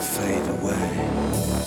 fade away.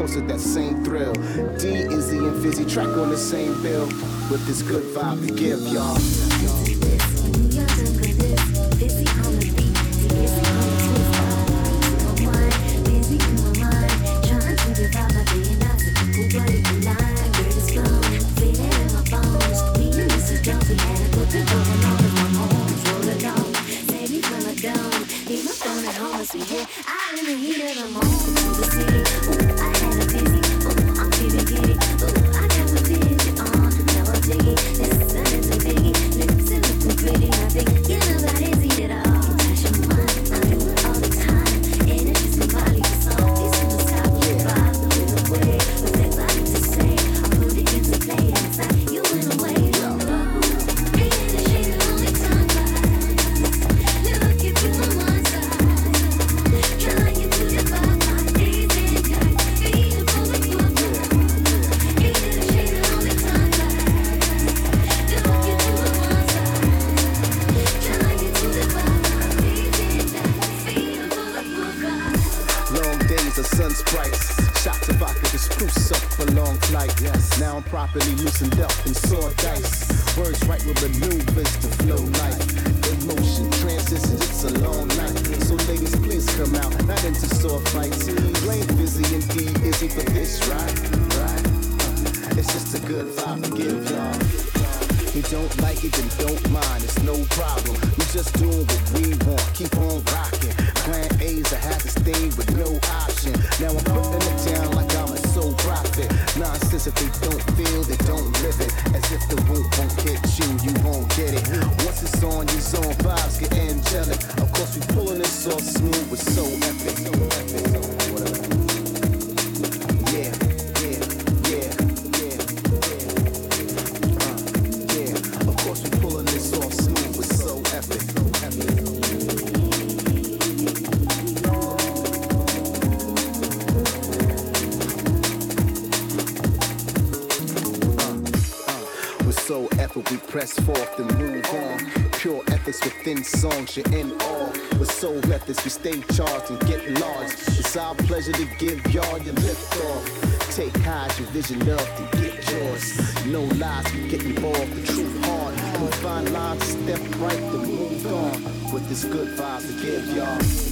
That roller that same thrill. D, Izzy, and Fizzy track on the same bill. With this good vibe to give y'all. Sword. Blame Fizzy and D Izzy for this, right? Right. It's just a good vibe to give y'all. You don't like it, then don't mind, it's no problem. We just doing what we want, keep on rocking. Plan A's, I had to stay with no option. Now I'm putting it down like I'm a soul prophet. Nonsense if they don't feel, they don't live it. As if the root won't hit you, you won't get it. Once it's on, your zone vibes get angelic. Of course, we pulling this off smooth with so epic. So epic. Forth and move on. Pure ethics within songs, you're in awe. With soul methods, we stay charged and get large. It's our pleasure to give y'all your lift off. Take high, your vision up to get yours. No lies, we get involved, the truth hard. We find lines, step right, to move on. With this good vibe to give y'all.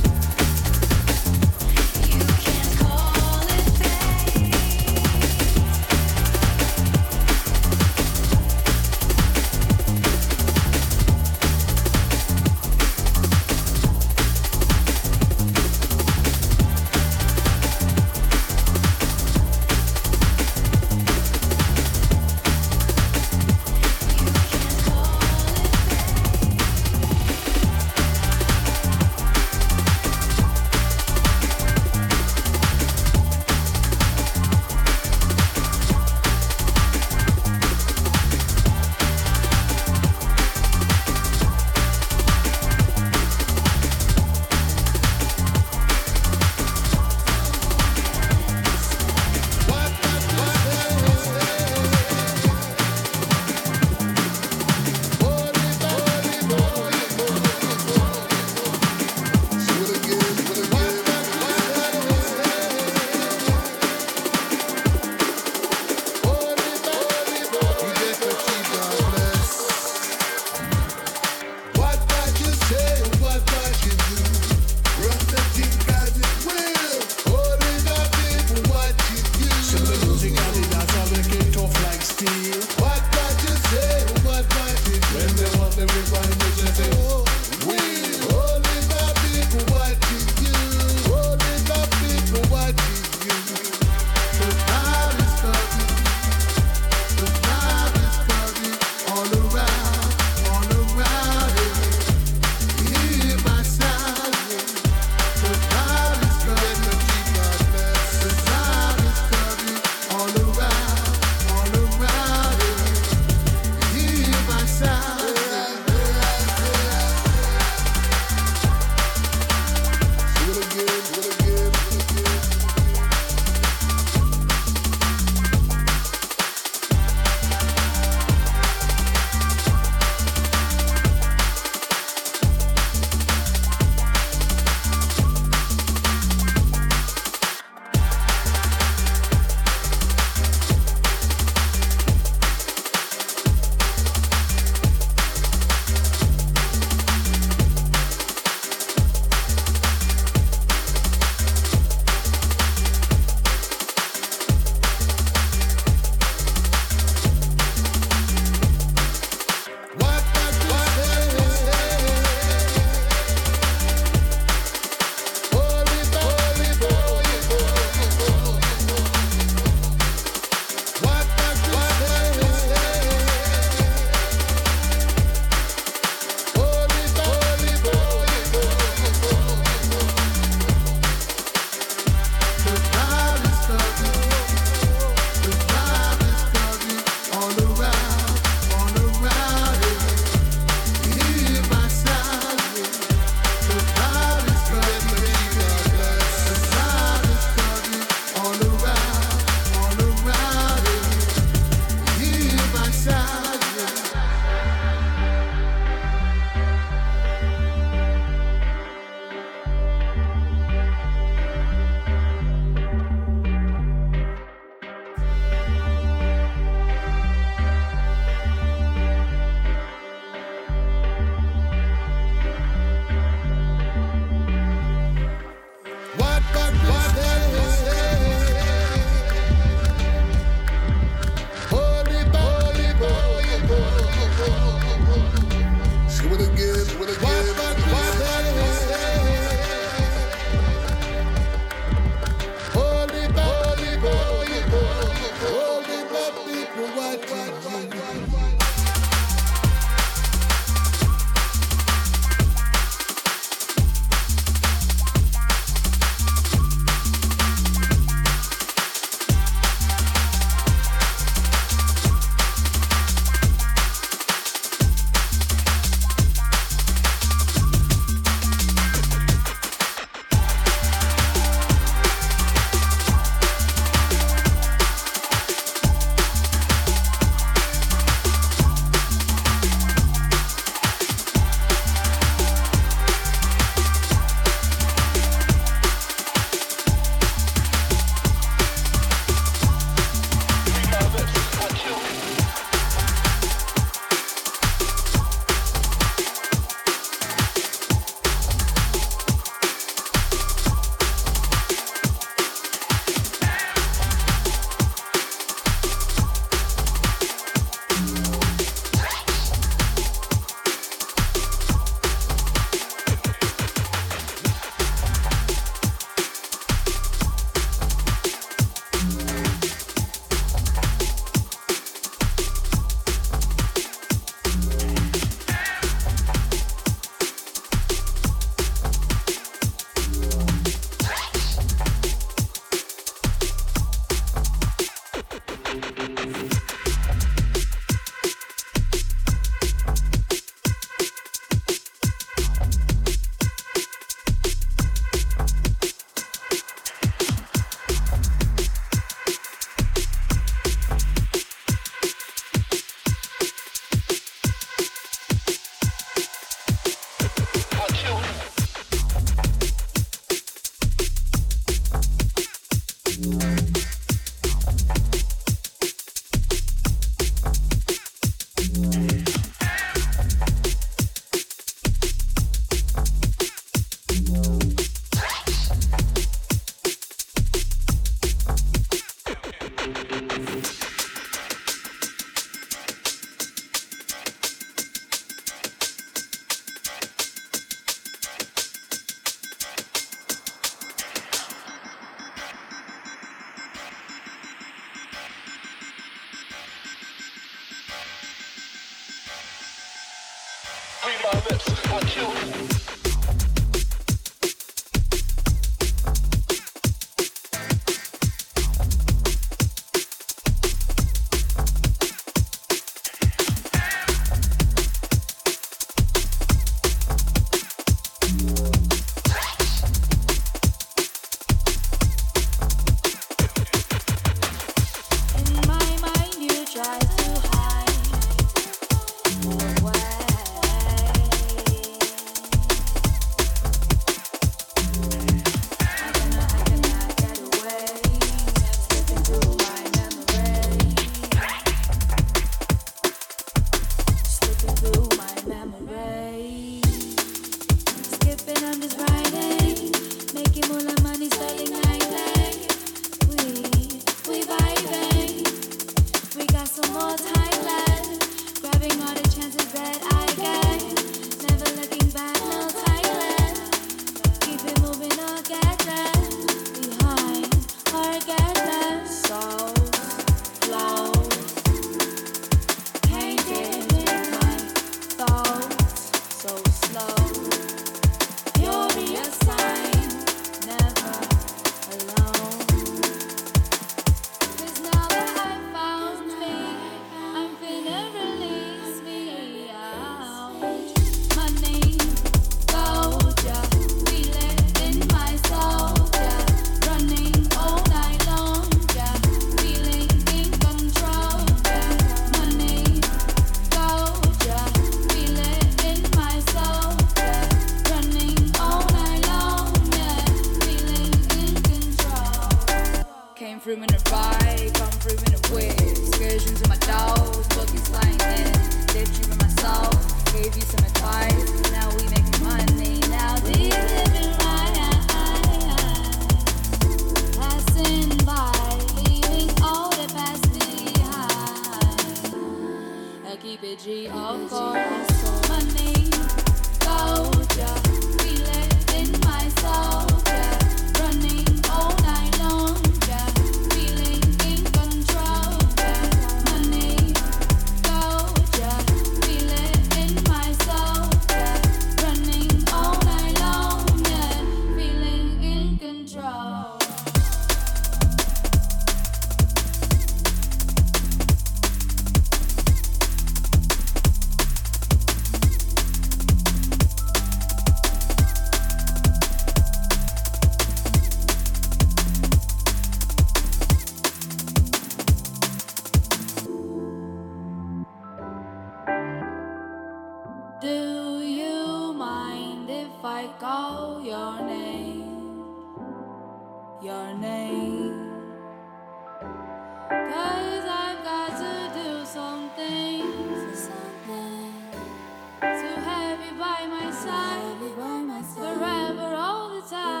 forever all the time.